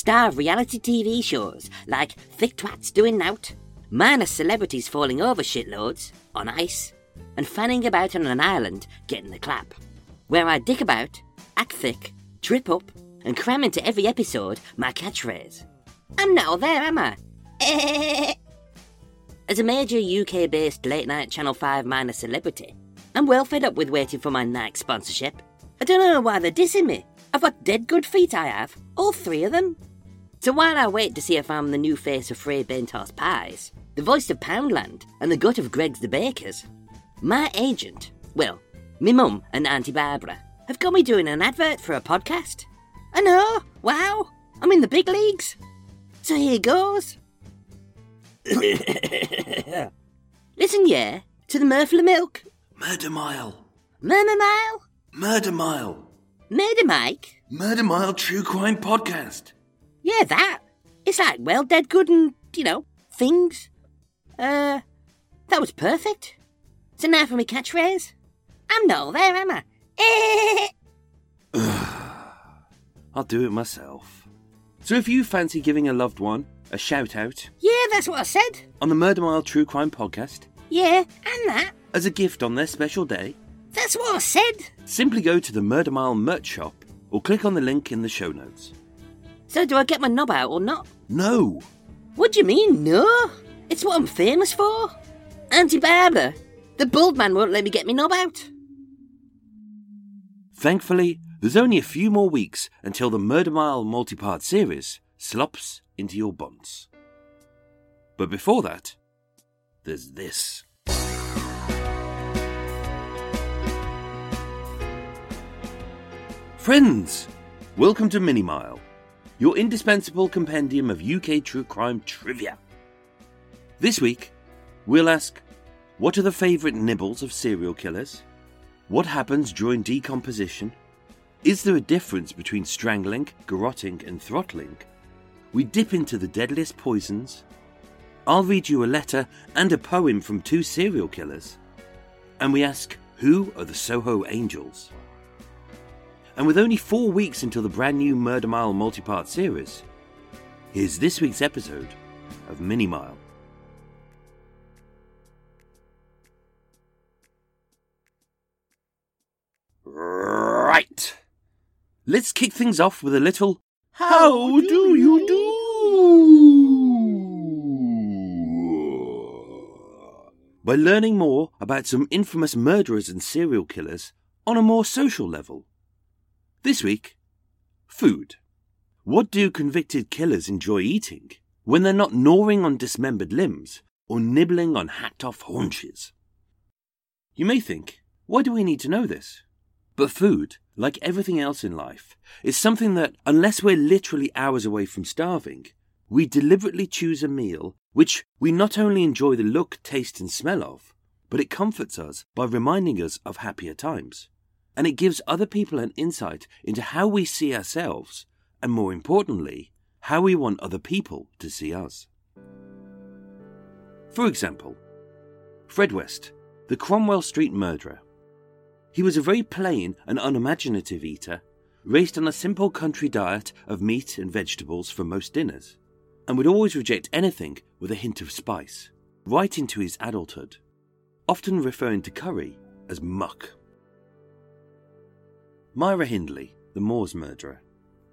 star of reality TV shows like Thick Twats Doing Nout, minus celebrities falling over shitloads, on ice, and fanning about on an island getting the clap, where I dick about, act thick, trip up, and cram into every episode my catchphrase. I'm not all there, am I? As a major UK based late night Channel 5 minor celebrity, I'm well fed up with waiting for my Nike sponsorship. I don't know why they're dissing me. I've got dead good feet, I have. All three of them. So while I wait to see if I'm the new face of Fray Bentos Pies, the voice of Poundland, and the gut of Greggs the Bakers, my agent, well, me mum and Auntie Barbara, have got me doing an advert for a podcast. I know, wow, I'm in the big leagues. So here goes. Listen, yeah, to the Murphy Milk. Murder Mile. Murmur Mile. Murder Mile. Murder Mike. Murder Mile True Crime Podcast. Yeah, that. It's like well dead good and, you know, things. Uh, that was perfect. So now for my catchphrase. I'm not there, am I? I'll do it myself. So if you fancy giving a loved one a shout out yeah, that's what I said. on the Murder Mile True Crime podcast Yeah, and that. as a gift on their special day, That's what I said. simply go to the Murder Mile merch shop or click on the link in the show notes. So do I get my knob out or not? No! What do you mean, no? It's what I'm famous for. Auntie Barbara, the bald man won't let me get my knob out. Thankfully, there's only a few more weeks until the Murder Mile multi part series slops into your bonds. But before that, there's this. Friends, welcome to Mini Mile, your indispensable compendium of UK true crime trivia. This week, we'll ask what are the favourite nibbles of serial killers? What happens during decomposition? Is there a difference between strangling, garroting, and throttling? We dip into the deadliest poisons. I'll read you a letter and a poem from two serial killers. And we ask, who are the Soho Angels? And with only four weeks until the brand new Murder Mile multi part series, here's this week's episode of Mini Mile. Right. Let's kick things off with a little How do you do? By learning more about some infamous murderers and serial killers on a more social level. This week, food. What do convicted killers enjoy eating when they're not gnawing on dismembered limbs or nibbling on hacked off haunches? You may think, why do we need to know this? But food, like everything else in life, is something that, unless we're literally hours away from starving, we deliberately choose a meal which we not only enjoy the look, taste, and smell of, but it comforts us by reminding us of happier times. And it gives other people an insight into how we see ourselves, and more importantly, how we want other people to see us. For example, Fred West, the Cromwell Street murderer. He was a very plain and unimaginative eater, raised on a simple country diet of meat and vegetables for most dinners, and would always reject anything with a hint of spice, right into his adulthood, often referring to curry as muck. Myra Hindley, the Moors murderer.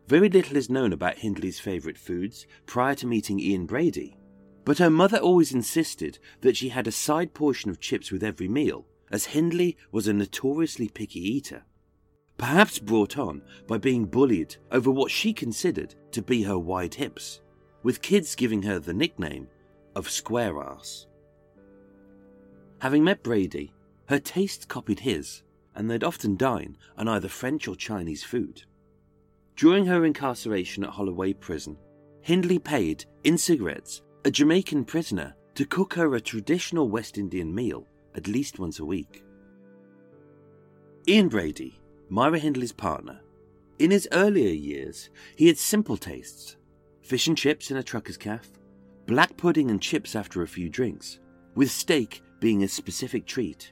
Very little is known about Hindley's favourite foods prior to meeting Ian Brady, but her mother always insisted that she had a side portion of chips with every meal, as Hindley was a notoriously picky eater. Perhaps brought on by being bullied over what she considered to be her wide hips, with kids giving her the nickname of Square Ass. Having met Brady, her tastes copied his, and they'd often dine on either French or Chinese food. During her incarceration at Holloway Prison, Hindley paid, in cigarettes, a Jamaican prisoner to cook her a traditional West Indian meal at least once a week. Ian Brady, Myra Hindley's partner, in his earlier years, he had simple tastes fish and chips in a trucker's caff, black pudding and chips after a few drinks, with steak being a specific treat.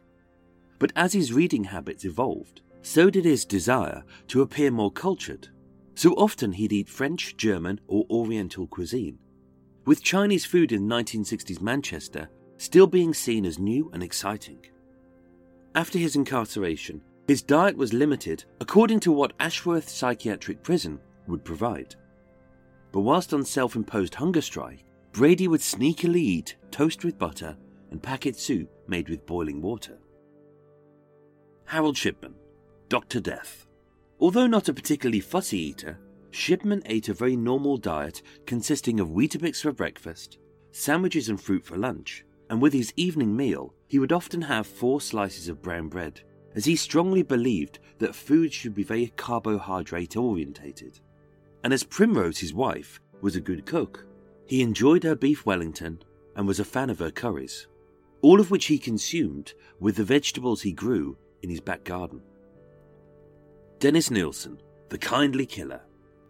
But as his reading habits evolved, so did his desire to appear more cultured. So often he'd eat French, German, or Oriental cuisine, with Chinese food in 1960s Manchester still being seen as new and exciting. After his incarceration, his diet was limited according to what Ashworth Psychiatric Prison would provide. But whilst on self imposed hunger strike, Brady would sneakily eat toast with butter and packet soup made with boiling water. Harold Shipman, Dr. Death. Although not a particularly fussy eater, Shipman ate a very normal diet consisting of Weetabix for breakfast, sandwiches and fruit for lunch, and with his evening meal, he would often have four slices of brown bread, as he strongly believed that food should be very carbohydrate orientated. And as Primrose, his wife, was a good cook, he enjoyed her beef Wellington and was a fan of her curries, all of which he consumed with the vegetables he grew in his back garden. Dennis Nilsen, the kindly killer,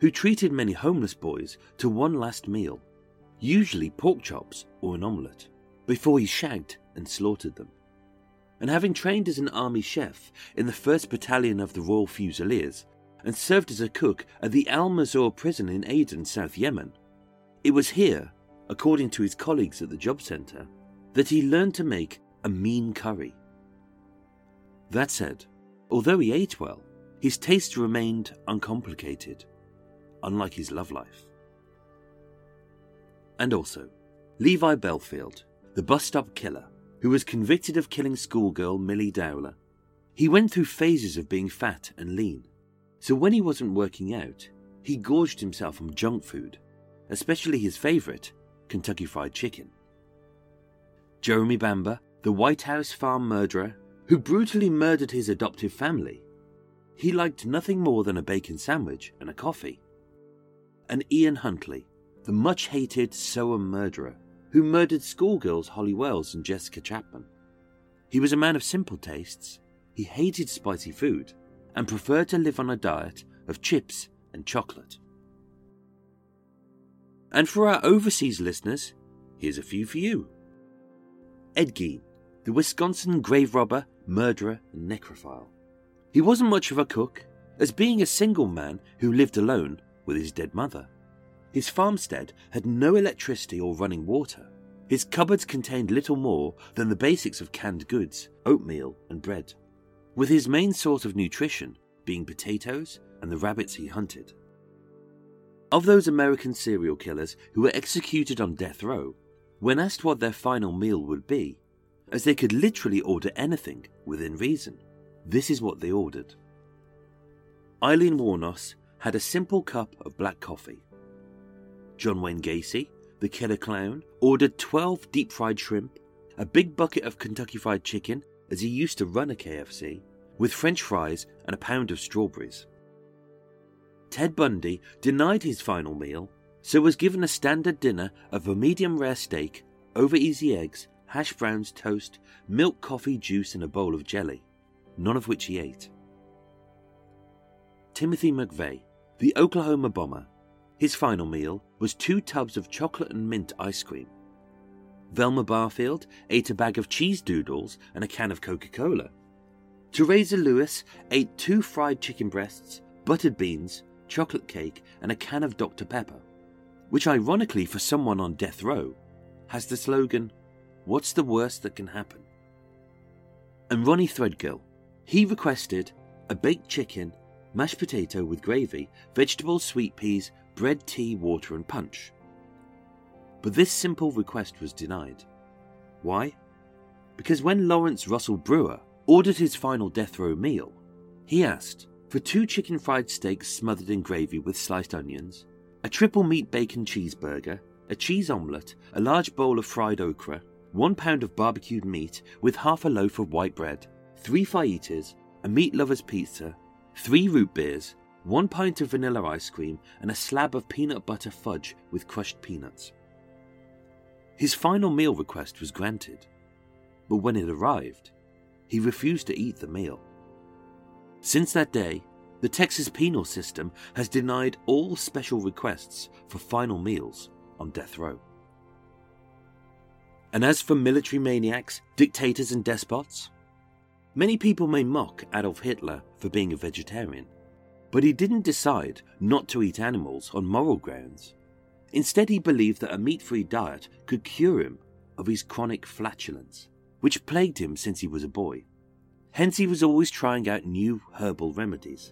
who treated many homeless boys to one last meal, usually pork chops or an omelette, before he shagged and slaughtered them. And having trained as an army chef in the 1st Battalion of the Royal Fusiliers and served as a cook at the Al Mazor prison in Aden, South Yemen, it was here, according to his colleagues at the job centre, that he learned to make a mean curry. That said, although he ate well, his taste remained uncomplicated unlike his love life. And also, Levi Bellfield, the bus stop killer, who was convicted of killing schoolgirl Millie Dowler. He went through phases of being fat and lean, so when he wasn't working out, he gorged himself on junk food, especially his favourite, Kentucky Fried Chicken. Jeremy Bamber, the White House farm murderer, who brutally murdered his adoptive family. He liked nothing more than a bacon sandwich and a coffee and Ian Huntley, the much hated Soham murderer who murdered schoolgirls Holly Wells and Jessica Chapman. He was a man of simple tastes, he hated spicy food, and preferred to live on a diet of chips and chocolate. And for our overseas listeners, here's a few for you. Ed Gein, the Wisconsin grave robber, murderer, and necrophile. He wasn't much of a cook, as being a single man who lived alone, with his dead mother. His farmstead had no electricity or running water. His cupboards contained little more than the basics of canned goods, oatmeal, and bread, with his main source of nutrition being potatoes and the rabbits he hunted. Of those American serial killers who were executed on death row, when asked what their final meal would be, as they could literally order anything within reason, this is what they ordered. Aileen Wuornos had a simple cup of black coffee. John Wayne Gacy, the killer clown, ordered 12 deep fried shrimp, a big bucket of Kentucky Fried Chicken, as he used to run a KFC, with french fries and a pound of strawberries. Ted Bundy denied his final meal, so was given a standard dinner of a medium rare steak, over easy eggs, hash browns, toast, milk, coffee, juice, and a bowl of jelly, none of which he ate. Timothy McVeigh, the Oklahoma bomber, his final meal was two tubs of chocolate and mint ice cream. Velma Barfield ate a bag of cheese doodles and a can of Coca Cola. Teresa Lewis ate two fried chicken breasts, buttered beans, chocolate cake, and a can of Dr. Pepper, which, ironically, for someone on death row, has the slogan, What's the worst that can happen? And Ronnie Threadgill, he requested a baked chicken mashed potato with gravy, vegetables, sweet peas, bread, tea, water, and punch. but this simple request was denied. Why? Because when Lawrence Russell Brewer ordered his final death row meal, he asked for two chicken fried steaks smothered in gravy with sliced onions, a triple meat bacon cheeseburger, a cheese omelette, a large bowl of fried okra, one pound of barbecued meat with half a loaf of white bread, three fajitas, a meat lover's pizza, three root beers, one pint of vanilla ice cream, and a slab of peanut butter fudge with crushed peanuts. His final meal request was granted, but when it arrived, he refused to eat the meal. Since that day, the Texas penal system has denied all special requests for final meals on death row. And as for military maniacs, dictators, and despots, many people may mock Adolf Hitler for being a vegetarian, but he didn't decide not to eat animals on moral grounds. Instead, he believed that a meat free diet could cure him of his chronic flatulence, which plagued him since he was a boy. Hence, he was always trying out new herbal remedies,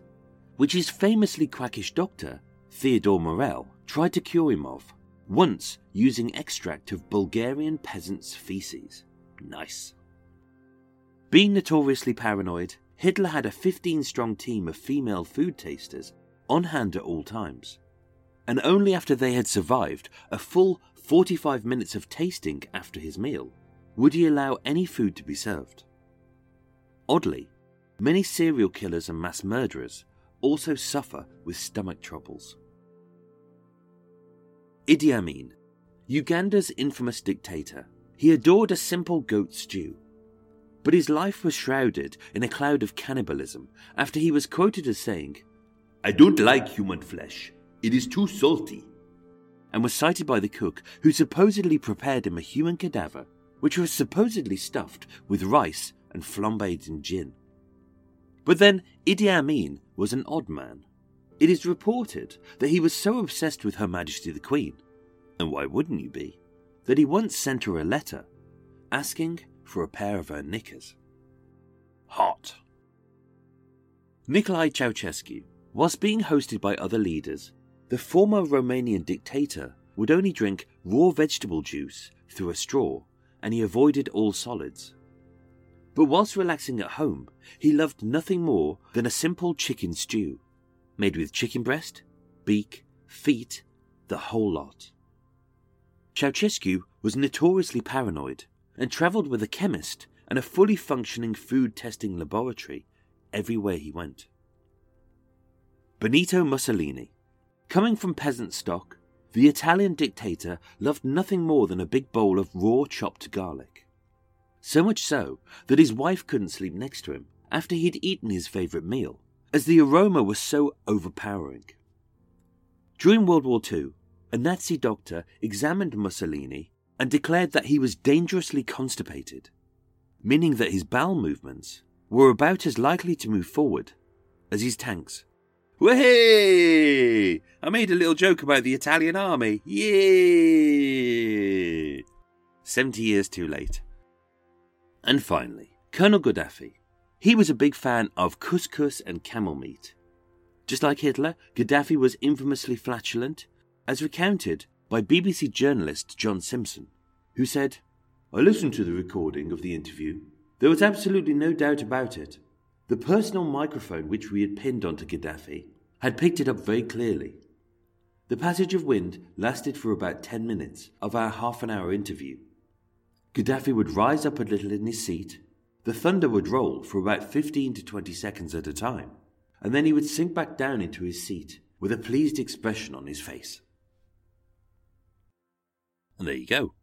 which his famously quackish doctor, Theodore Morell, tried to cure him of, once using extract of Bulgarian peasants' feces. Nice. Being notoriously paranoid, Hitler had a 15 strong team of female food tasters on hand at all times. And only after they had survived a full 45 minutes of tasting after his meal would he allow any food to be served. Oddly, many serial killers and mass murderers also suffer with stomach troubles. Idi Amin, Uganda's infamous dictator, he adored a simple goat stew. But his life was shrouded in a cloud of cannibalism after he was quoted as saying, I don't like human flesh, it is too salty, and was cited by the cook who supposedly prepared him a human cadaver, which was supposedly stuffed with rice and flambéed in gin. But then Idi Amin was an odd man. It is reported that he was so obsessed with Her Majesty the Queen, and why wouldn't you be, that he once sent her a letter asking for a pair of her knickers. Hot. Nicolae Ceausescu whilst being hosted by other leaders. The former Romanian dictator would only drink raw vegetable juice through a straw, and he avoided all solids. But whilst relaxing at home, he loved nothing more than a simple chicken stew, made with chicken breast, beak, feet, the whole lot. Ceausescu was notoriously paranoid and travelled with a chemist and a fully functioning food testing laboratory everywhere he went. Benito Mussolini. Coming from peasant stock, the Italian dictator loved nothing more than a big bowl of raw chopped garlic. So much so that his wife couldn't sleep next to him after he'd eaten his favourite meal, as the aroma was so overpowering. During World War II, a Nazi doctor examined Mussolini and declared that he was dangerously constipated, meaning that his bowel movements were about as likely to move forward as his tanks. Way! I made a little joke about the Italian army. Yeah! 70 years too late. And finally, Colonel Gaddafi. He was a big fan of couscous and camel meat. Just like Hitler, Gaddafi was infamously flatulent, as recounted by BBC journalist John Simpson, who said, I listened to the recording of the interview. There was absolutely no doubt about it. The personal microphone which we had pinned onto Gaddafi had picked it up very clearly. The passage of wind lasted for about ten minutes of our half an hour interview. Gaddafi would rise up a little in his seat, the thunder would roll for about 15 to 20 seconds at a time, and then he would sink back down into his seat with a pleased expression on his face. And there you go.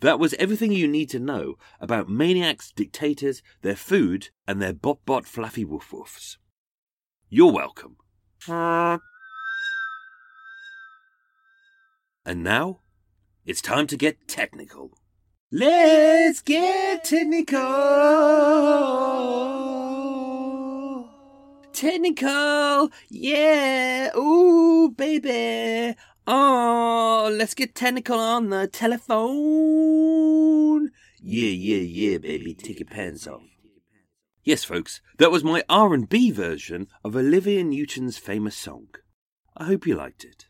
That was everything you need to know about maniacs, dictators, their food, and their bot bot fluffy woof woofs. You're welcome. And now, it's time to get technical. Let's get technical. Technical, yeah. Ooh, baby. Oh, let's get technical on the telephone. Yeah, yeah, yeah, baby. Take your pants off. Yes, folks, that was my R&B version of Olivia Newton's famous song. I hope you liked it.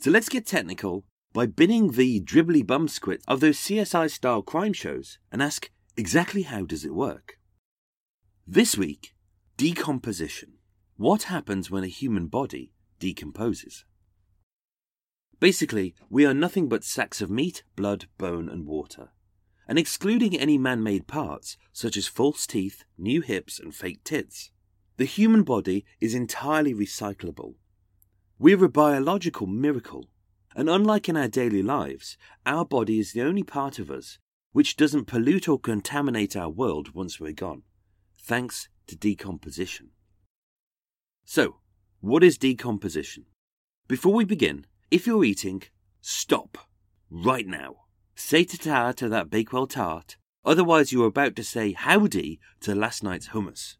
So let's get technical by binning the dribbly bumsquit of those CSI style crime shows and ask exactly how does it work? This week, decomposition. What happens when a human body decomposes? Basically, we are nothing but sacks of meat, blood, bone, and water. And excluding any man made parts, such as false teeth, new hips, and fake tits, the human body is entirely recyclable. We're a biological miracle, and unlike in our daily lives, our body is the only part of us which doesn't pollute or contaminate our world once we're gone, thanks to decomposition. So, what is decomposition? Before we begin, if you're eating, stop. Right now. Say ta ta to that Bakewell tart, otherwise you're about to say howdy to last night's hummus.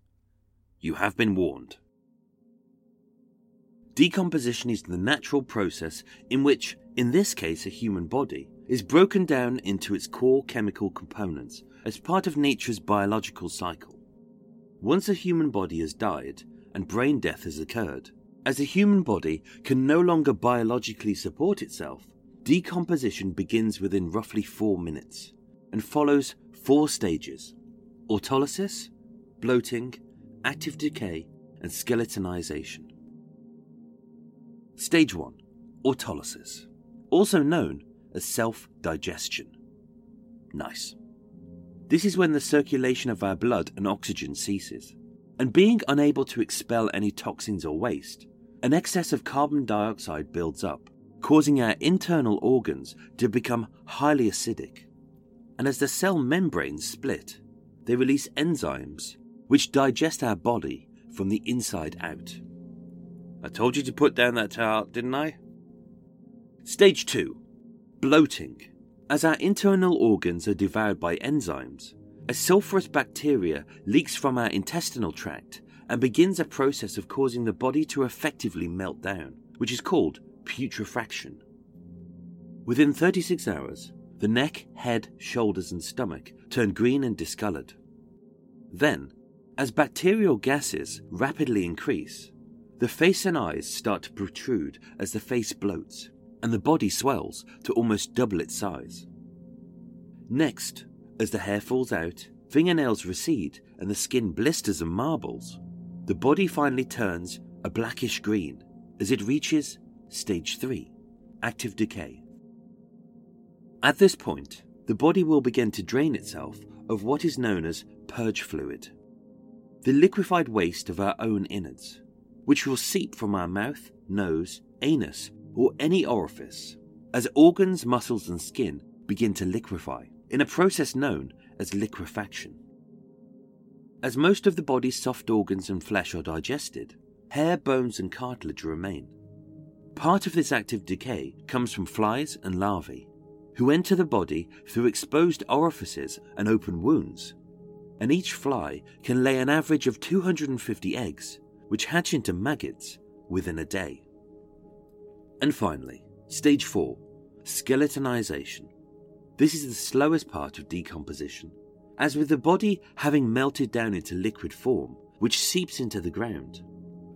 You have been warned. Decomposition is the natural process in which, in this case a human body, is broken down into its core chemical components as part of nature's biological cycle. Once a human body has died and brain death has occurred, as a human body can no longer biologically support itself, decomposition begins within roughly four minutes and follows four stages autolysis, bloating, active decay, and skeletonization. Stage 1 Autolysis, also known as self digestion. Nice. This is when the circulation of our blood and oxygen ceases, and being unable to expel any toxins or waste, an excess of carbon dioxide builds up, causing our internal organs to become highly acidic. And as the cell membranes split, they release enzymes which digest our body from the inside out. I told you to put down that tart, didn't I? Stage 2 Bloating. As our internal organs are devoured by enzymes, a sulfurous bacteria leaks from our intestinal tract and begins a process of causing the body to effectively melt down, which is called putrefaction. Within 36 hours, the neck, head, shoulders, and stomach turn green and discolored. Then, as bacterial gases rapidly increase, the face and eyes start to protrude as the face bloats, and the body swells to almost double its size. Next, as the hair falls out, fingernails recede, and the skin blisters and marbles, the body finally turns a blackish green as it reaches stage 3 active decay. At this point, the body will begin to drain itself of what is known as purge fluid the liquefied waste of our own innards, which will seep from our mouth, nose, anus, or any orifice, as organs, muscles, and skin begin to liquefy in a process known as liquefaction. As most of the body's soft organs and flesh are digested, hair, bones, and cartilage remain. Part of this active decay comes from flies and larvae, who enter the body through exposed orifices and open wounds and each fly can lay an average of 250 eggs, which hatch into maggots within a day. And finally, stage 4 skeletonization. This is the slowest part of decomposition, as with the body having melted down into liquid form, which seeps into the ground.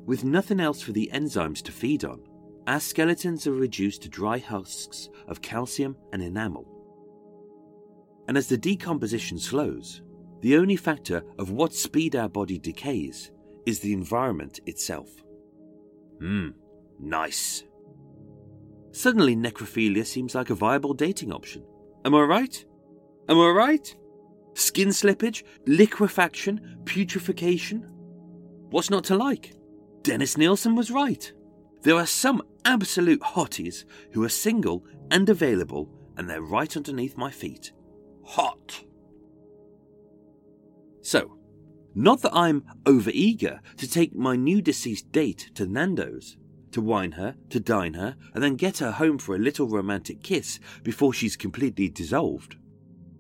With nothing else for the enzymes to feed on, our skeletons are reduced to dry husks of calcium and enamel. And as the decomposition slows, the only factor of what speed our body decays is the environment itself. Hmm, nice. Suddenly, necrophilia seems like a viable dating option. Am I right? Am I right? Skin slippage, liquefaction, putrefaction. What's not to like? Dennis Nilsen was right. There are some absolute hotties who are single and available, and they're right underneath my feet. Hot. So, not that I'm over eager to take my new deceased date to Nando's, to wine her, to dine her, and then get her home for a little romantic kiss before she's completely dissolved.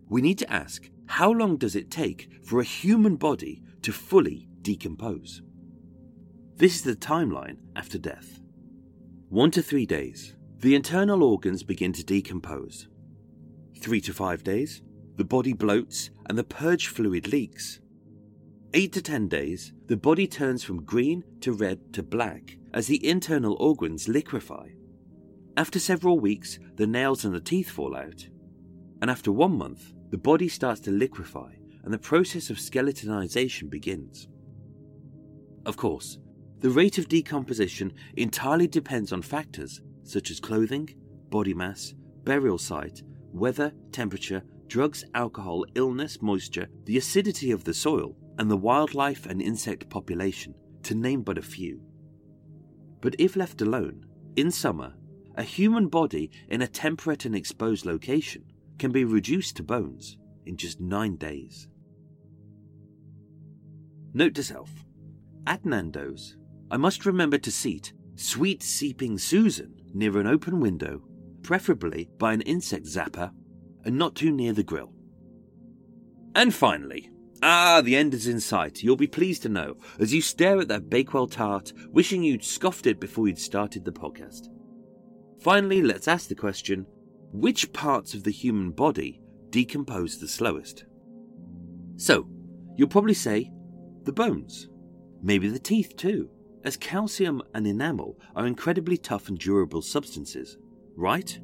We need to ask how long does it take for a human body to fully decompose? This is the timeline after death. One to three days, the internal organs begin to decompose. Three to five days, the body bloats and the purge fluid leaks. 8 to 10 days, the body turns from green to red to black as the internal organs liquefy. After several weeks, the nails and the teeth fall out. And after one month, the body starts to liquefy and the process of skeletonization begins. Of course, the rate of decomposition entirely depends on factors such as clothing, body mass, burial site, weather, temperature, drugs, alcohol, illness, moisture, the acidity of the soil, and the wildlife and insect population, to name but a few. But if left alone, in summer, a human body in a temperate and exposed location can be reduced to bones in just nine days. Note to self At Nando's, I must remember to seat sweet seeping Susan near an open window, preferably by an insect zapper, and not too near the grill. And finally, ah, the end is in sight, you'll be pleased to know, as you stare at that Bakewell tart, wishing you'd scoffed it before you'd started the podcast. Finally, let's ask the question which parts of the human body decompose the slowest? So, you'll probably say the bones, maybe the teeth too as calcium and enamel are incredibly tough and durable substances, right?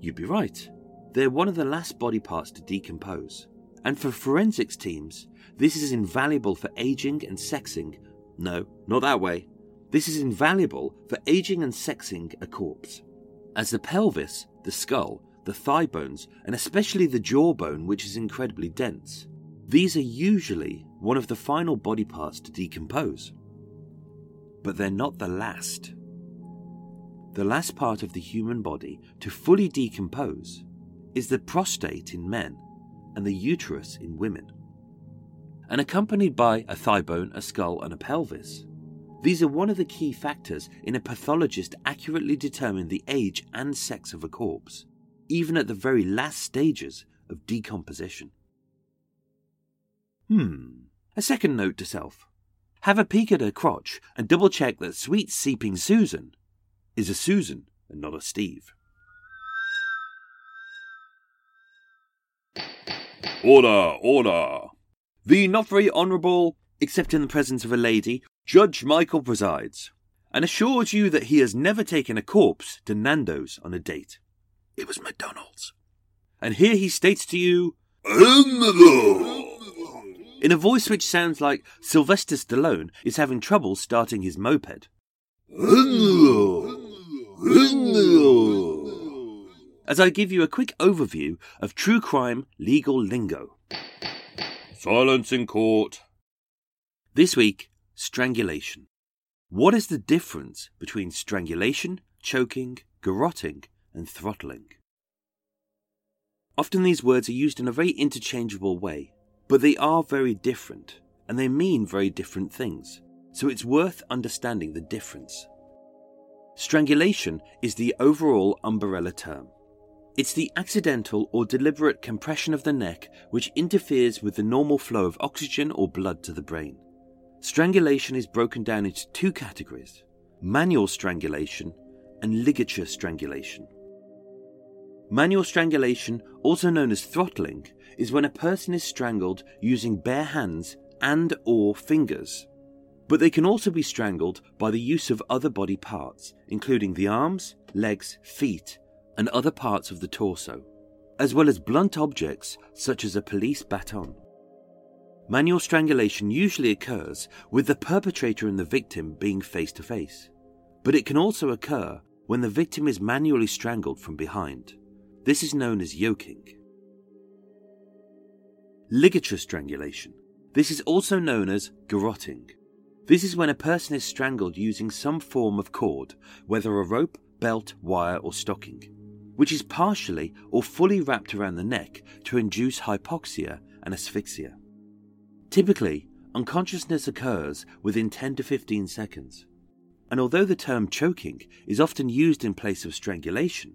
You'd be right. They're one of the last body parts to decompose. And for forensics teams, this is invaluable for aging and sexing. No, not that way. This is invaluable for aging and sexing a corpse. As the pelvis, the skull, the thigh bones, and especially the jawbone, which is incredibly dense, these are usually one of the final body parts to decompose but they're not the last. The last part of the human body to fully decompose is the prostate in men and the uterus in women. And accompanied by a thigh bone, a skull, and a pelvis, these are one of the key factors in a pathologist accurately determining the age and sex of a corpse, even at the very last stages of decomposition. Hmm. A second note to self. Have a peek at her crotch and double check that sweet seeping Susan is a Susan and not a Steve. Order, order. The not very honourable, except in the presence of a lady, Judge Michael presides, and assures you that he has never taken a corpse to Nando's on a date. It was McDonald's. And here he states to you, in a voice which sounds like Sylvester Stallone is having trouble starting his moped. As I give you a quick overview of true crime legal lingo. Silence in court. This week, strangulation. What is the difference between strangulation, choking, garroting, and throttling? Often these words are used in a very interchangeable way, but they are very different, and they mean very different things, so it's worth understanding the difference. Strangulation is the overall umbrella term. It's the accidental or deliberate compression of the neck which interferes with the normal flow of oxygen or blood to the brain. Strangulation is broken down into two categories manual strangulation and ligature strangulation. Manual strangulation, also known as throttling, is when a person is strangled using bare hands and or fingers. But they can also be strangled by the use of other body parts, including the arms, legs, feet, and other parts of the torso, as well as blunt objects such as a police baton. Manual strangulation usually occurs with the perpetrator and the victim being face to face, but it can also occur when the victim is manually strangled from behind. This is known as yoking. Ligature strangulation. This is also known as garroting. This is when a person is strangled using some form of cord, whether a rope, belt, wire, or stocking, which is partially or fully wrapped around the neck to induce hypoxia and asphyxia. Typically, unconsciousness occurs within 10 to 15 seconds. And although the term choking is often used in place of strangulation,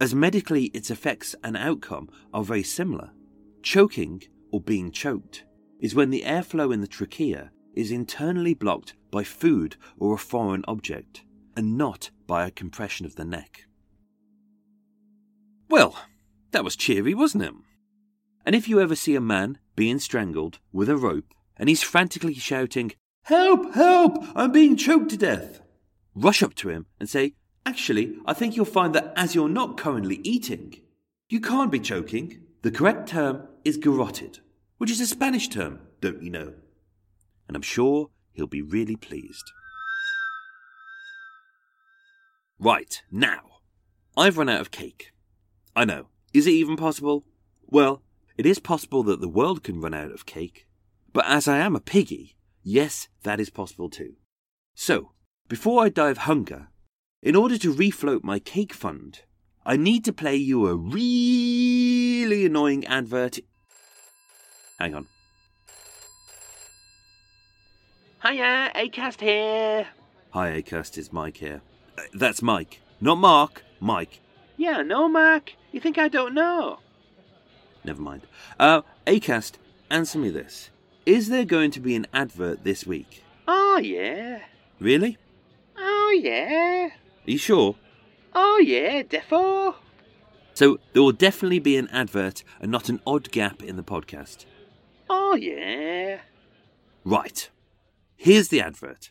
as medically its effects and outcome are very similar, choking or being choked is when the airflow in the trachea is internally blocked by food or a foreign object, and not by a compression of the neck. Well, that was cheery, wasn't it? And if you ever see a man being strangled with a rope and he's frantically shouting, Help, help, I'm being choked to death, rush up to him and say, Actually, I think you'll find that as you're not currently eating, you can't be choking. The correct term is garroted, which is a Spanish term, don't you know? And I'm sure he'll be really pleased. Right, now, I've run out of cake. I know. Is it even possible? Well, it is possible that the world can run out of cake. But as I am a piggy, yes, that is possible too. So, before I die of hunger, in order to refloat my cake fund, I need to play you a really annoying advert. Hang on. Hiya, Acast here. Hi, Acast, it's Mike here. Uh, that's Mike. Not Mark, Mike. Yeah, no, Mark. You think I don't know? Never mind. Uh, Acast, answer me this. Is there going to be an advert this week? Oh, yeah. Really? Oh, yeah. Are you sure? Oh, yeah, defo. So there will definitely be an advert and not an odd gap in the podcast. Oh, yeah. Right. Here's the advert.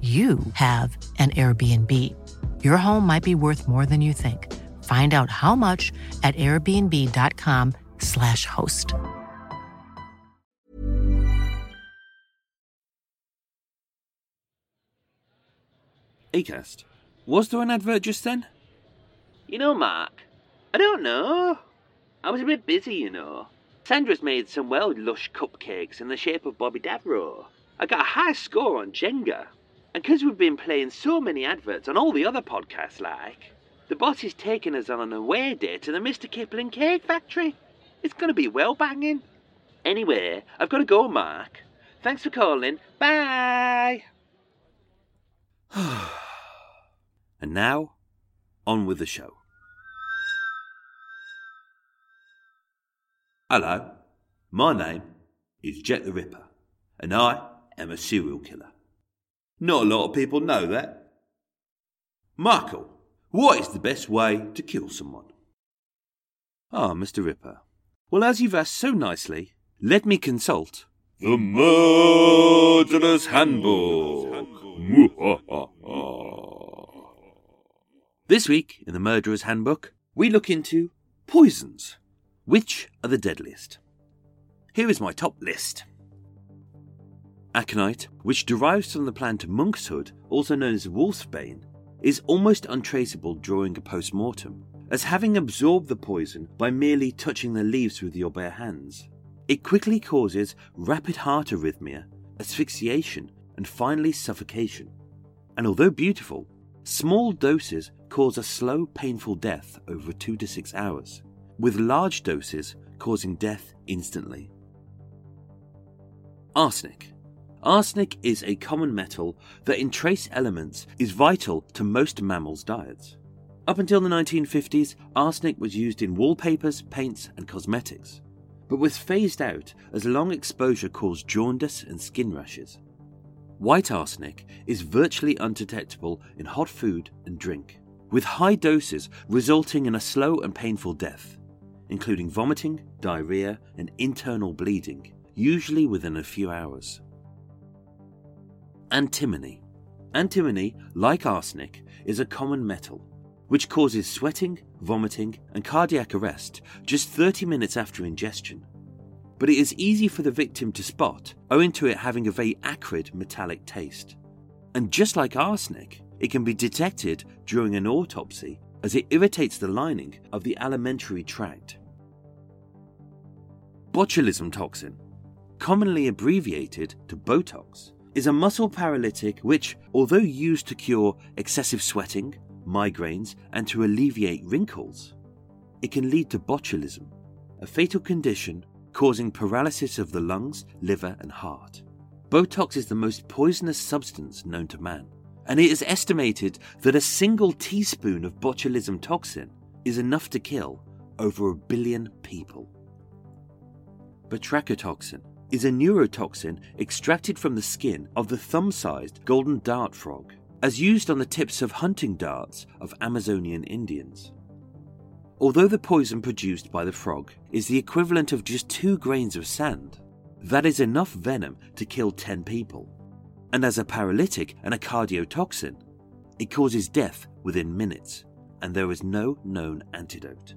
you have an Airbnb. Your home might be worth more than you think. Find out how much at airbnb.com/slash host. Acast, was there an advert just then? You know, Mark, I don't know. I was a bit busy, you know. Sandra's made some well lush cupcakes in the shape of Bobby Davro. I got a high score on Jenga. And 'cause we've been playing so many adverts on all the other podcasts like, the boss is taking us on an away day to the Mr. Kipling Cake Factory. It's going to be well banging. Anyway, I've got to go, Mark. Thanks for calling. Bye. and now, on with the show. Hello, my name is Jet the Ripper, and I am a serial killer. Not a lot of people know that. Michael, what is the best way to kill someone? Ah, Mr. Ripper. Well, as you've asked so nicely, let me consult the Murderer's Handbook. this week in the Murderer's Handbook, we look into poisons. Which are the deadliest? Here is my top list. Aconite, which derives from the plant monkshood, also known as wolfsbane, is almost untraceable during a post mortem, as having absorbed the poison by merely touching the leaves with your bare hands. It quickly causes rapid heart arrhythmia, asphyxiation, and finally suffocation. And although beautiful, small doses cause a slow, painful death over 2 to 6 hours, with large doses causing death instantly. Arsenic. Arsenic is a common metal that, in trace elements, is vital to most mammals' diets. Up until the 1950s, arsenic was used in wallpapers, paints, and cosmetics. but was phased out as long exposure caused jaundice and skin rashes. White arsenic is virtually undetectable in hot food and drink, with high doses resulting in a slow and painful death, including vomiting, diarrhea, and internal bleeding, usually within a few hours. Antimony. Antimony, like arsenic, is a common metal, which causes sweating, vomiting, and cardiac arrest just 30 minutes after ingestion. But it is easy for the victim to spot, owing to it having a very acrid metallic taste. And just like arsenic, it can be detected during an autopsy as it irritates the lining of the alimentary tract. Botulism toxin, commonly abbreviated to Botox, is a muscle paralytic which, although used to cure excessive sweating, migraines, and to alleviate wrinkles, it can lead to botulism, a fatal condition causing paralysis of the lungs, liver, and heart. Botox is the most poisonous substance known to man, and it is estimated that a single teaspoon of botulism toxin is enough to kill over a billion people. Batrachotoxin is a neurotoxin extracted from the skin of the thumb sized golden dart frog, as used on the tips of hunting darts of Amazonian Indians. Although the poison produced by the frog is the equivalent of just two grains of sand, that is enough venom to kill 10 people. And as a paralytic and a cardiotoxin, it causes death within minutes, and there is no known antidote.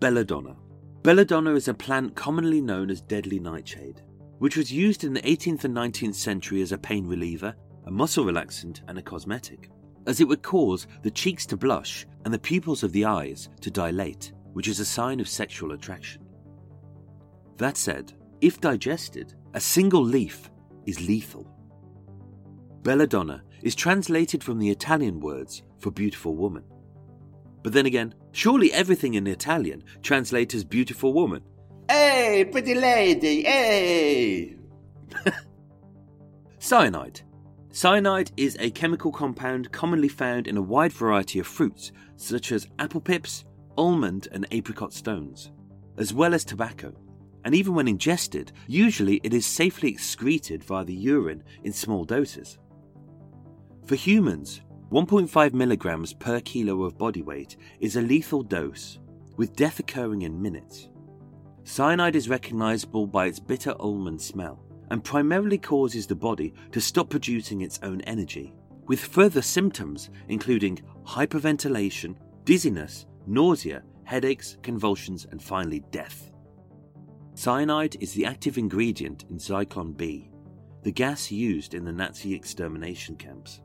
Belladonna Belladonna is a plant commonly known as deadly nightshade, which was used in the 18th and 19th century as a pain reliever, a muscle relaxant, and a cosmetic, as it would cause the cheeks to blush and the pupils of the eyes to dilate, which is a sign of sexual attraction. That said, if digested, a single leaf is lethal. Belladonna is translated from the Italian words for beautiful woman. But then again, surely everything in Italian translates as beautiful woman. Hey, pretty lady, hey! Cyanide. Cyanide is a chemical compound commonly found in a wide variety of fruits, such as apple pips, almond, and apricot stones, as well as tobacco. And even when ingested, usually it is safely excreted via the urine in small doses. For humans, 1.5 milligrams per kilo of body weight is a lethal dose, with death occurring in minutes. Cyanide is recognizable by its bitter almond smell and primarily causes the body to stop producing its own energy, with further symptoms including hyperventilation, dizziness, nausea, headaches, convulsions, and finally death. Cyanide is the active ingredient in Zyklon B, the gas used in the Nazi extermination camps.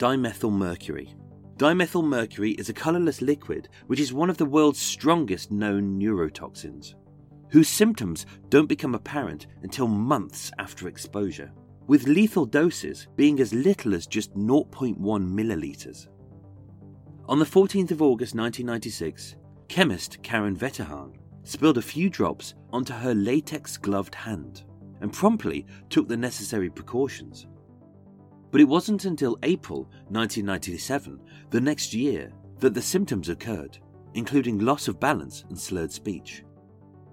Dimethyl mercury. Dimethyl mercury is a colorless liquid which is one of the world's strongest known neurotoxins, whose symptoms don't become apparent until months after exposure, with lethal doses being as little as just 0.1 milliliters. On the 14th of August 1996, chemist Karen Wetterhahn spilled a few drops onto her latex gloved hand and promptly took the necessary precautions. But it wasn't until April 1997, the next year, that the symptoms occurred, including loss of balance and slurred speech,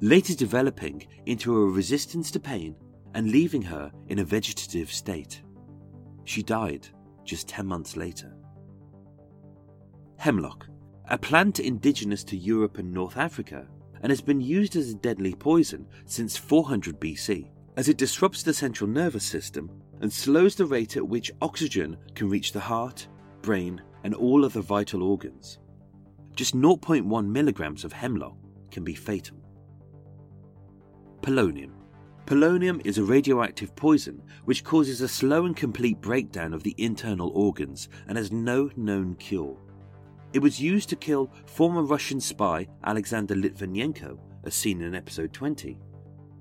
later developing into a resistance to pain and leaving her in a vegetative state. She died just 10 months later. Hemlock, a plant indigenous to Europe and North Africa, and has been used as a deadly poison since 400 BC, as it disrupts the central nervous system and slows the rate at which oxygen can reach the heart, brain, and all other vital organs. Just 0.1 milligrams of hemlock can be fatal. Polonium. Polonium is a radioactive poison which causes a slow and complete breakdown of the internal organs and has no known cure. It was used to kill former Russian spy Alexander Litvinenko, as seen in episode 20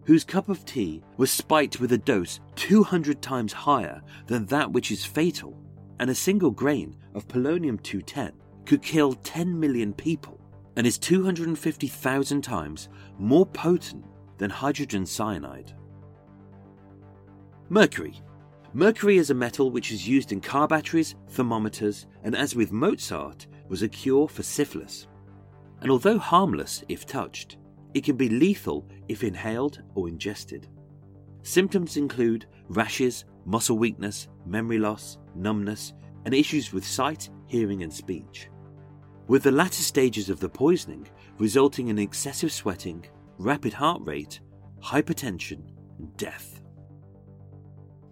whose cup of tea was spiked with a dose 200 times higher than that which is fatal, and a single grain of polonium 210 could kill 10 million people and is 250,000 times more potent than hydrogen cyanide. Mercury. Mercury is a metal which is used in car batteries, thermometers, and as with Mozart, was a cure for syphilis. and although harmless if touched, it can be lethal if inhaled or ingested. Symptoms include rashes, muscle weakness, memory loss, numbness, and issues with sight, hearing, and speech. With the latter stages of the poisoning resulting in excessive sweating, rapid heart rate, hypertension, and death.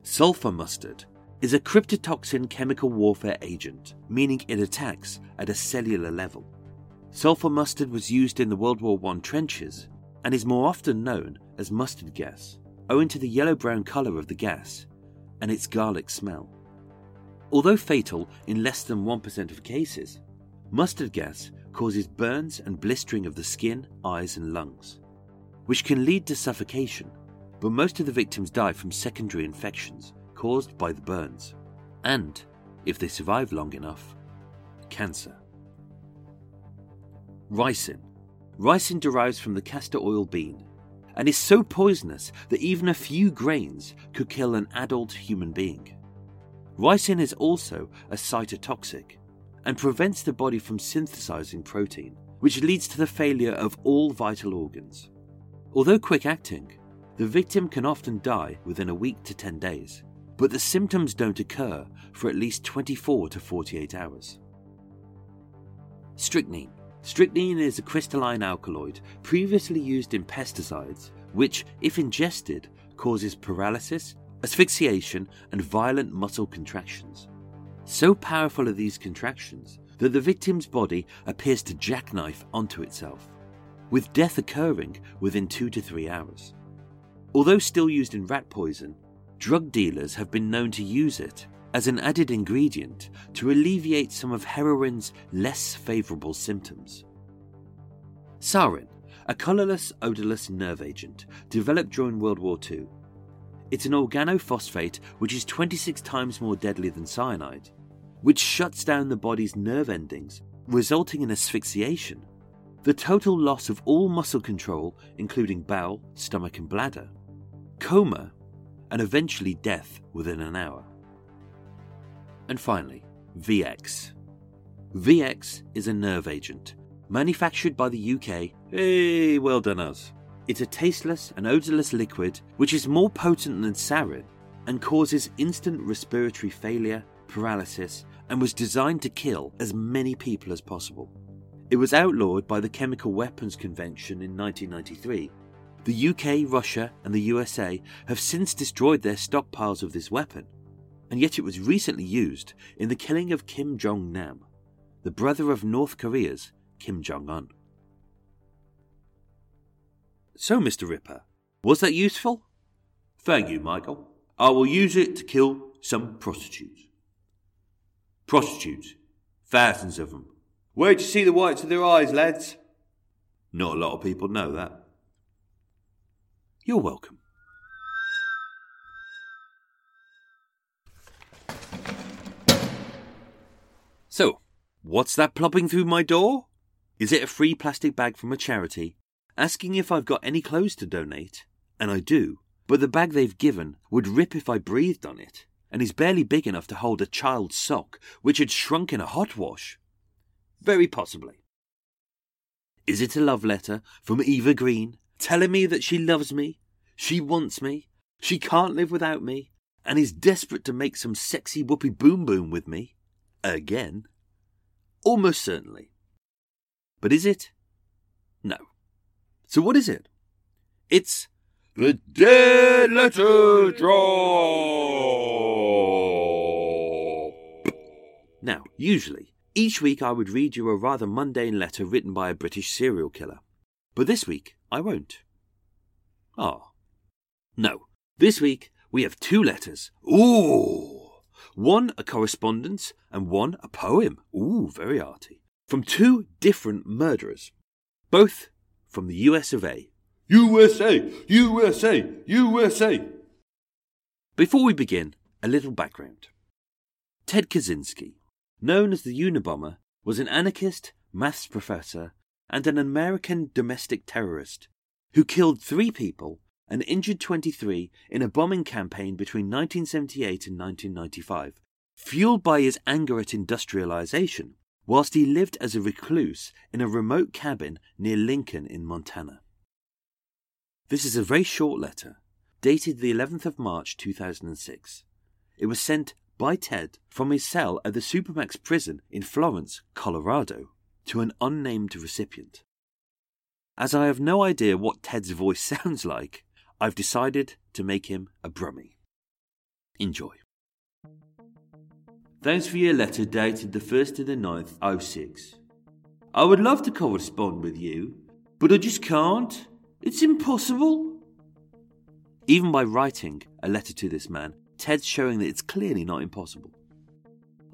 Sulfur mustard is a cytotoxin chemical warfare agent, meaning it attacks at a cellular level. Sulfur mustard was used in the World War I trenches and is more often known as mustard gas, owing to the yellow brown colour of the gas and its garlic smell. Although fatal in less than 1% of cases, mustard gas causes burns and blistering of the skin, eyes, and lungs, which can lead to suffocation, but most of the victims die from secondary infections caused by the burns, and, if they survive long enough, cancer. Ricin. Ricin derives from the castor oil bean and is so poisonous that even a few grains could kill an adult human being. Ricin is also a cytotoxic and prevents the body from synthesizing protein, which leads to the failure of all vital organs. Although quick acting, the victim can often die within a week to 10 days, but the symptoms don't occur for at least 24 to 48 hours. Strychnine. Strychnine is a crystalline alkaloid previously used in pesticides, which, if ingested, causes paralysis, asphyxiation, and violent muscle contractions. So powerful are these contractions that the victim's body appears to jackknife onto itself, with death occurring within two to three hours. Although still used in rat poison, drug dealers have been known to use it as an added ingredient to alleviate some of heroin's less favourable symptoms. Sarin, a colourless, odourless nerve agent developed during World War II, it's an organophosphate which is 26 times more deadly than cyanide, which shuts down the body's nerve endings, resulting in asphyxiation, the total loss of all muscle control, including bowel, stomach, and bladder, coma, and eventually death within an hour. And finally, VX. VX is a nerve agent, manufactured by the UK. Hey, well done us. It's a tasteless and odourless liquid which is more potent than sarin and causes instant respiratory failure, paralysis, and was designed to kill as many people as possible. It was outlawed by the Chemical Weapons Convention in 1993. The UK, Russia, and the USA have since destroyed their stockpiles of this weapon, and yet it was recently used in the killing of Kim Jong nam, the brother of North Korea's Kim Jong un. So, Mr. Ripper, was that useful? Thank you, Michael. I will use it to kill some prostitutes. Prostitutes. Thousands of them. Where'd you see the whites of their eyes, lads? Not a lot of people know that. You're welcome. So, what's that plopping through my door? Is it a free plastic bag from a charity asking if I've got any clothes to donate, and I do, but the bag they've given would rip if I breathed on it, and is barely big enough to hold a child's sock, which had shrunk in a hot wash. Very possibly. Is it a love letter from Eva Green, telling me that she loves me, she wants me, she can't live without me, and is desperate to make some sexy whoopee boom boom with me? Again? Almost certainly. But is it? No. So what is it? It's the Dead Letter Drop. Now, usually, each week I would read you a rather mundane letter written by a British serial killer. But this week, I won't. Ah. Oh. No, this week we have two letters. Ooh! One a correspondence and one a poem. Ooh, very arty. From two different murderers. Both from the US of A. USA! USA! USA! Before we begin, a little background. Ted Kaczynski, known as the Unabomber, was an anarchist, maths professor, and an American domestic terrorist who killed three people and injured 23 in a bombing campaign between 1978 and 1995, fueled by his anger at industrialization whilst he lived as a recluse in a remote cabin near Lincoln in Montana. This is a very short letter, dated the 11th of March 2006. It was sent by Ted from his cell at the Supermax prison in Florence, Colorado, to an unnamed recipient. As I have no idea what Ted's voice sounds like, I've decided to make him a brummie. Enjoy. Thanks for your letter dated the 1st of the 9th, 06. I would love to correspond with you, but I just can't. It's impossible. Even by writing a letter to this man, Ted's showing that it's clearly not impossible.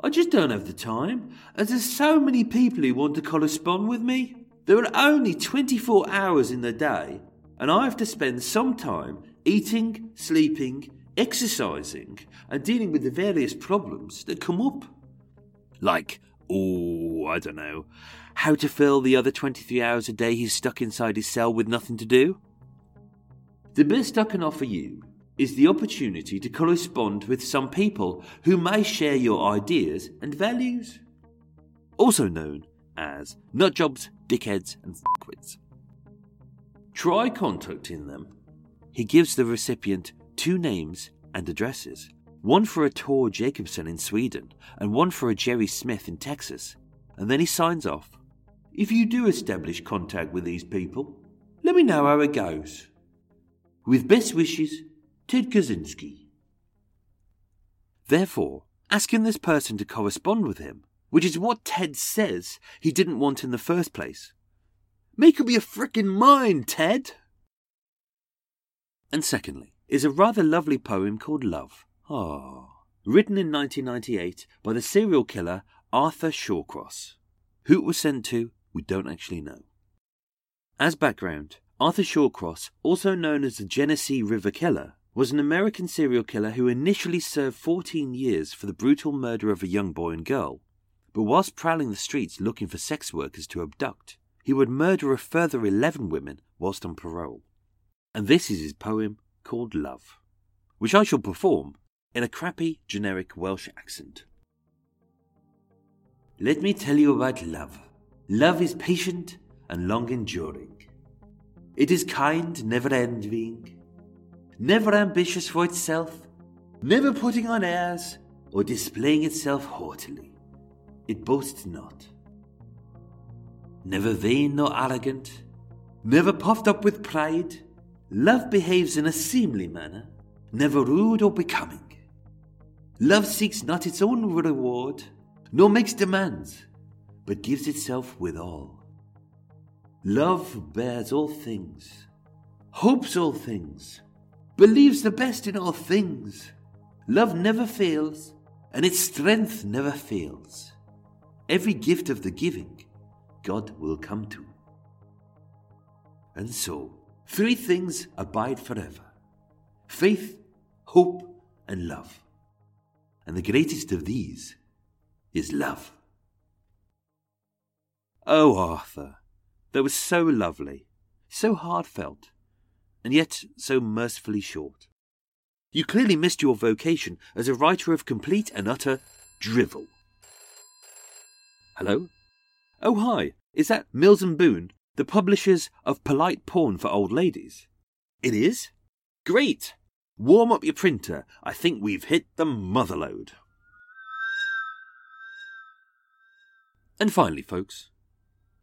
I just don't have the time, as there's so many people who want to correspond with me. There are only 24 hours in the day, and I have to spend some time eating, sleeping, exercising, and dealing with the various problems that come up. Like, oh, I don't know, how to fill the other 23 hours a day he's stuck inside his cell with nothing to do? The best I can offer you is the opportunity to correspond with some people who may share your ideas and values. Also known as nutjobs, dickheads, and fuckwits. Try contacting them. He gives the recipient two names and addresses one for a Tor Jacobson in Sweden and one for a Jerry Smith in Texas, and then he signs off. If you do establish contact with these people, let me know how it goes. With best wishes, Ted Kaczynski. Therefore, asking this person to correspond with him, which is what Ted says he didn't want in the first place. Make up your frickin' mind, Ted! And secondly, is a rather lovely poem called Love. Ah. Written in 1998 by the serial killer Arthur Shawcross. Who it was sent to, we don't actually know. As background, Arthur Shawcross, also known as the Genesee River Killer, was an American serial killer who initially served 14 years for the brutal murder of a young boy and girl. But whilst prowling the streets looking for sex workers to abduct, he would murder a further 11 women whilst on parole. And this is his poem called Love, which I shall perform in a crappy, generic Welsh accent. Let me tell you about love. Love is patient and long enduring. It is kind, never envying, never ambitious for itself, never putting on airs or displaying itself haughtily. It boasts not. Never vain nor arrogant, never puffed up with pride, love behaves in a seemly manner, never rude or becoming. Love seeks not its own reward, nor makes demands, but gives itself with all. Love bears all things, hopes all things, believes the best in all things. Love never fails, and its strength never fails. Every gift of the giving, God will come to. And so, three things abide forever faith, hope, and love. And the greatest of these is love. Oh, Arthur, that was so lovely, so heartfelt, and yet so mercifully short. You clearly missed your vocation as a writer of complete and utter drivel. Hello? Oh, hi. Is that Mills and Boon, the publishers of polite porn for old ladies? It is? Great! Warm up your printer. I think we've hit the motherlode. And finally, folks,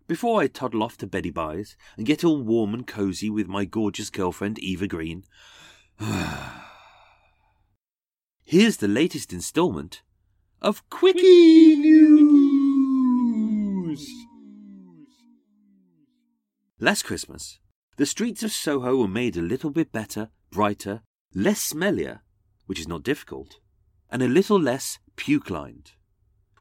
before I toddle off to Betty Buys and get all warm and cosy with my gorgeous girlfriend Eva Green, here's the latest instalment of Quickie News. Last Christmas, the streets of Soho were made a little bit better, brighter, less smellier, which is not difficult, and a little less puke lined,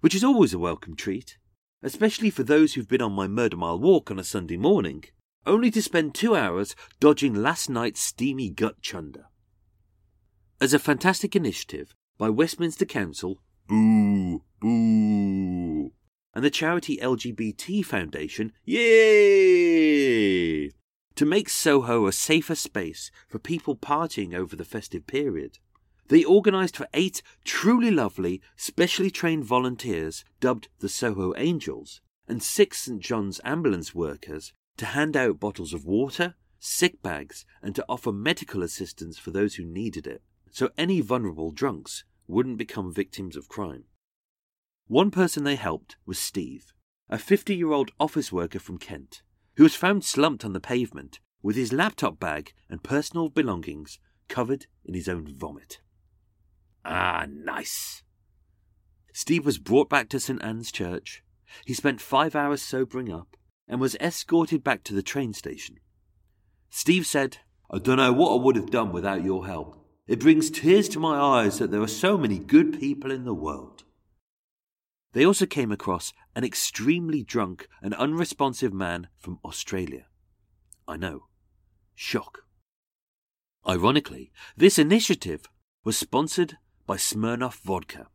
which is always a welcome treat especially for those who've been on my murder mile walk on a Sunday morning, only to spend two hours dodging last night's steamy gut chunder. As a fantastic initiative by Westminster Council, boo, boo, and the charity LGBT Foundation, yay! To make Soho a safer space for people partying over the festive period. They organised for eight truly lovely, specially trained volunteers, dubbed the Soho Angels, and six St John's ambulance workers to hand out bottles of water, sick bags, and to offer medical assistance for those who needed it, so any vulnerable drunks wouldn't become victims of crime. One person they helped was Steve, a 50 year old office worker from Kent, who was found slumped on the pavement with his laptop bag and personal belongings covered in his own vomit. Ah, nice. Steve was brought back to St. Anne's Church. He spent five hours sobering up and was escorted back to the train station. Steve said, I don't know what I would have done without your help. It brings tears to my eyes that there are so many good people in the world. They also came across an extremely drunk and unresponsive man from Australia. I know. Shock. Ironically, this initiative was sponsored by Smirnoff Vodka.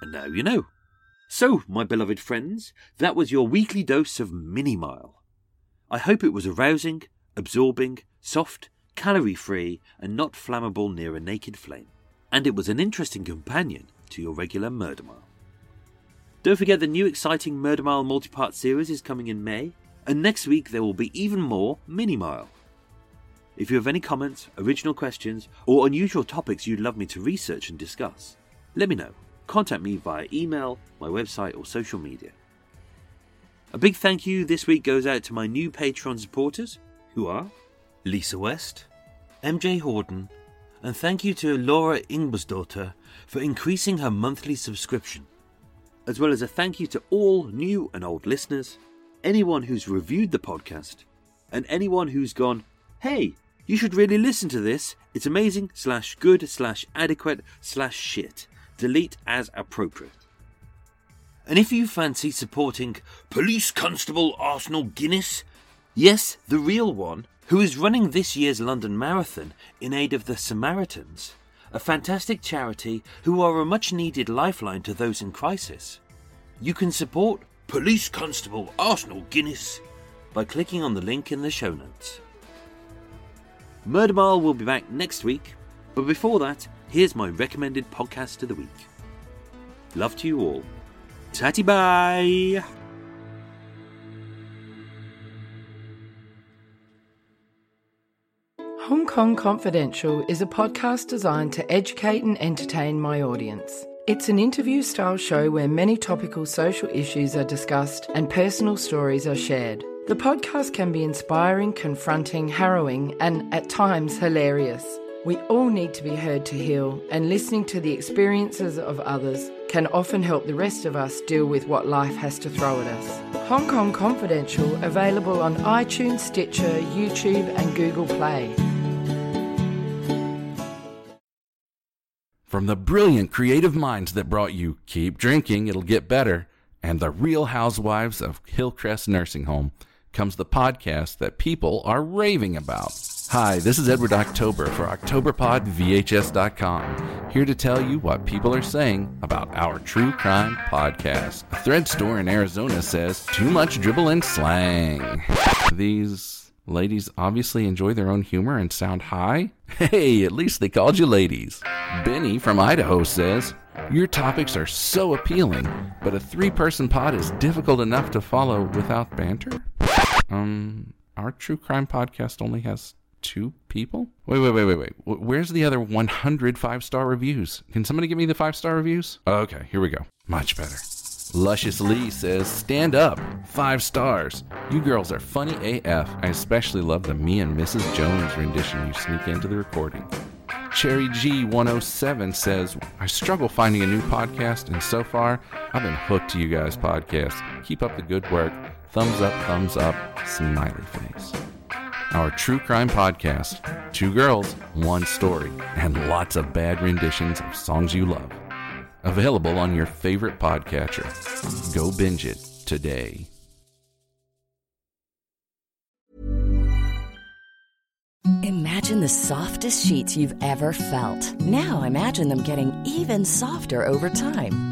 And now you know. So, my beloved friends, that was your weekly dose of Mini Mile. I hope it was arousing, absorbing, soft, calorie free, and not flammable near a naked flame. And it was an interesting companion to your regular Murder Mile. Don't forget the new exciting Murder Mile multi part series is coming in May, and next week there will be even more Mini Mile. If you have any comments, original questions, or unusual topics you'd love me to research and discuss, let me know. Contact me via email, my website, or social media. A big thank you this week goes out to my new Patreon supporters, who are Lisa West, MJ Horden, and thank you to Laura Ingbersdaughter for increasing her monthly subscription, as well as a thank you to all new and old listeners, anyone who's reviewed the podcast, and anyone who's gone, hey, you should really listen to this. It's amazing slash good slash adequate slash shit. Delete as appropriate. And if you fancy supporting Police Constable Arsenal Guinness, yes, the real one, who is running this year's London Marathon in aid of the Samaritans, a fantastic charity who are a much needed lifeline to those in crisis. You can support Police Constable Arsenal Guinness by clicking on the link in the show notes. Murder Mile will be back next week, but before that, here's my recommended podcast of the week. Love to you all. Tatty bye! Kong Confidential is a podcast designed to educate and entertain my audience. It's an interview style show where many topical social issues are discussed and personal stories are shared. The podcast can be inspiring, confronting, harrowing, and at times hilarious. We all need to be heard to heal, and listening to the experiences of others can often help the rest of us deal with what life has to throw at us. Hong Kong Confidential available on iTunes, Stitcher, YouTube, and Google Play. From the brilliant creative minds that brought you Keep Drinking, It'll Get Better, and The Real Housewives of Hillcrest Nursing Home comes the podcast that people are raving about. Hi, this is Edward October for OctoberPodVHS.com, here to tell you what people are saying about our true crime podcast. A thread store in Arizona says, too much dribble and slang. These ladies obviously enjoy their own humor and sound high. Hey, at least they called you ladies. Benny from Idaho says, your topics are so appealing, but a three person pod is difficult enough to follow without banter? Um, our true crime podcast only has two people? Wait, wait, wait, wait, wait. Where's the other 100 five star reviews? Can somebody give me the five star reviews? Okay, here we go. Much better. Luscious Lee says, Stand up. Five stars. You girls are funny AF. I especially love the me and Mrs. Jones rendition you sneak into the recording. Cherry G107 says, I struggle finding a new podcast, and so far, I've been hooked to you guys' podcast. Keep up the good work. Thumbs up, thumbs up, smiley face. Our true crime podcast Two girls, one story, and lots of bad renditions of songs you love. Available on your favorite podcatcher. Go binge it today. Imagine the softest sheets you've ever felt. Now imagine them getting even softer over time.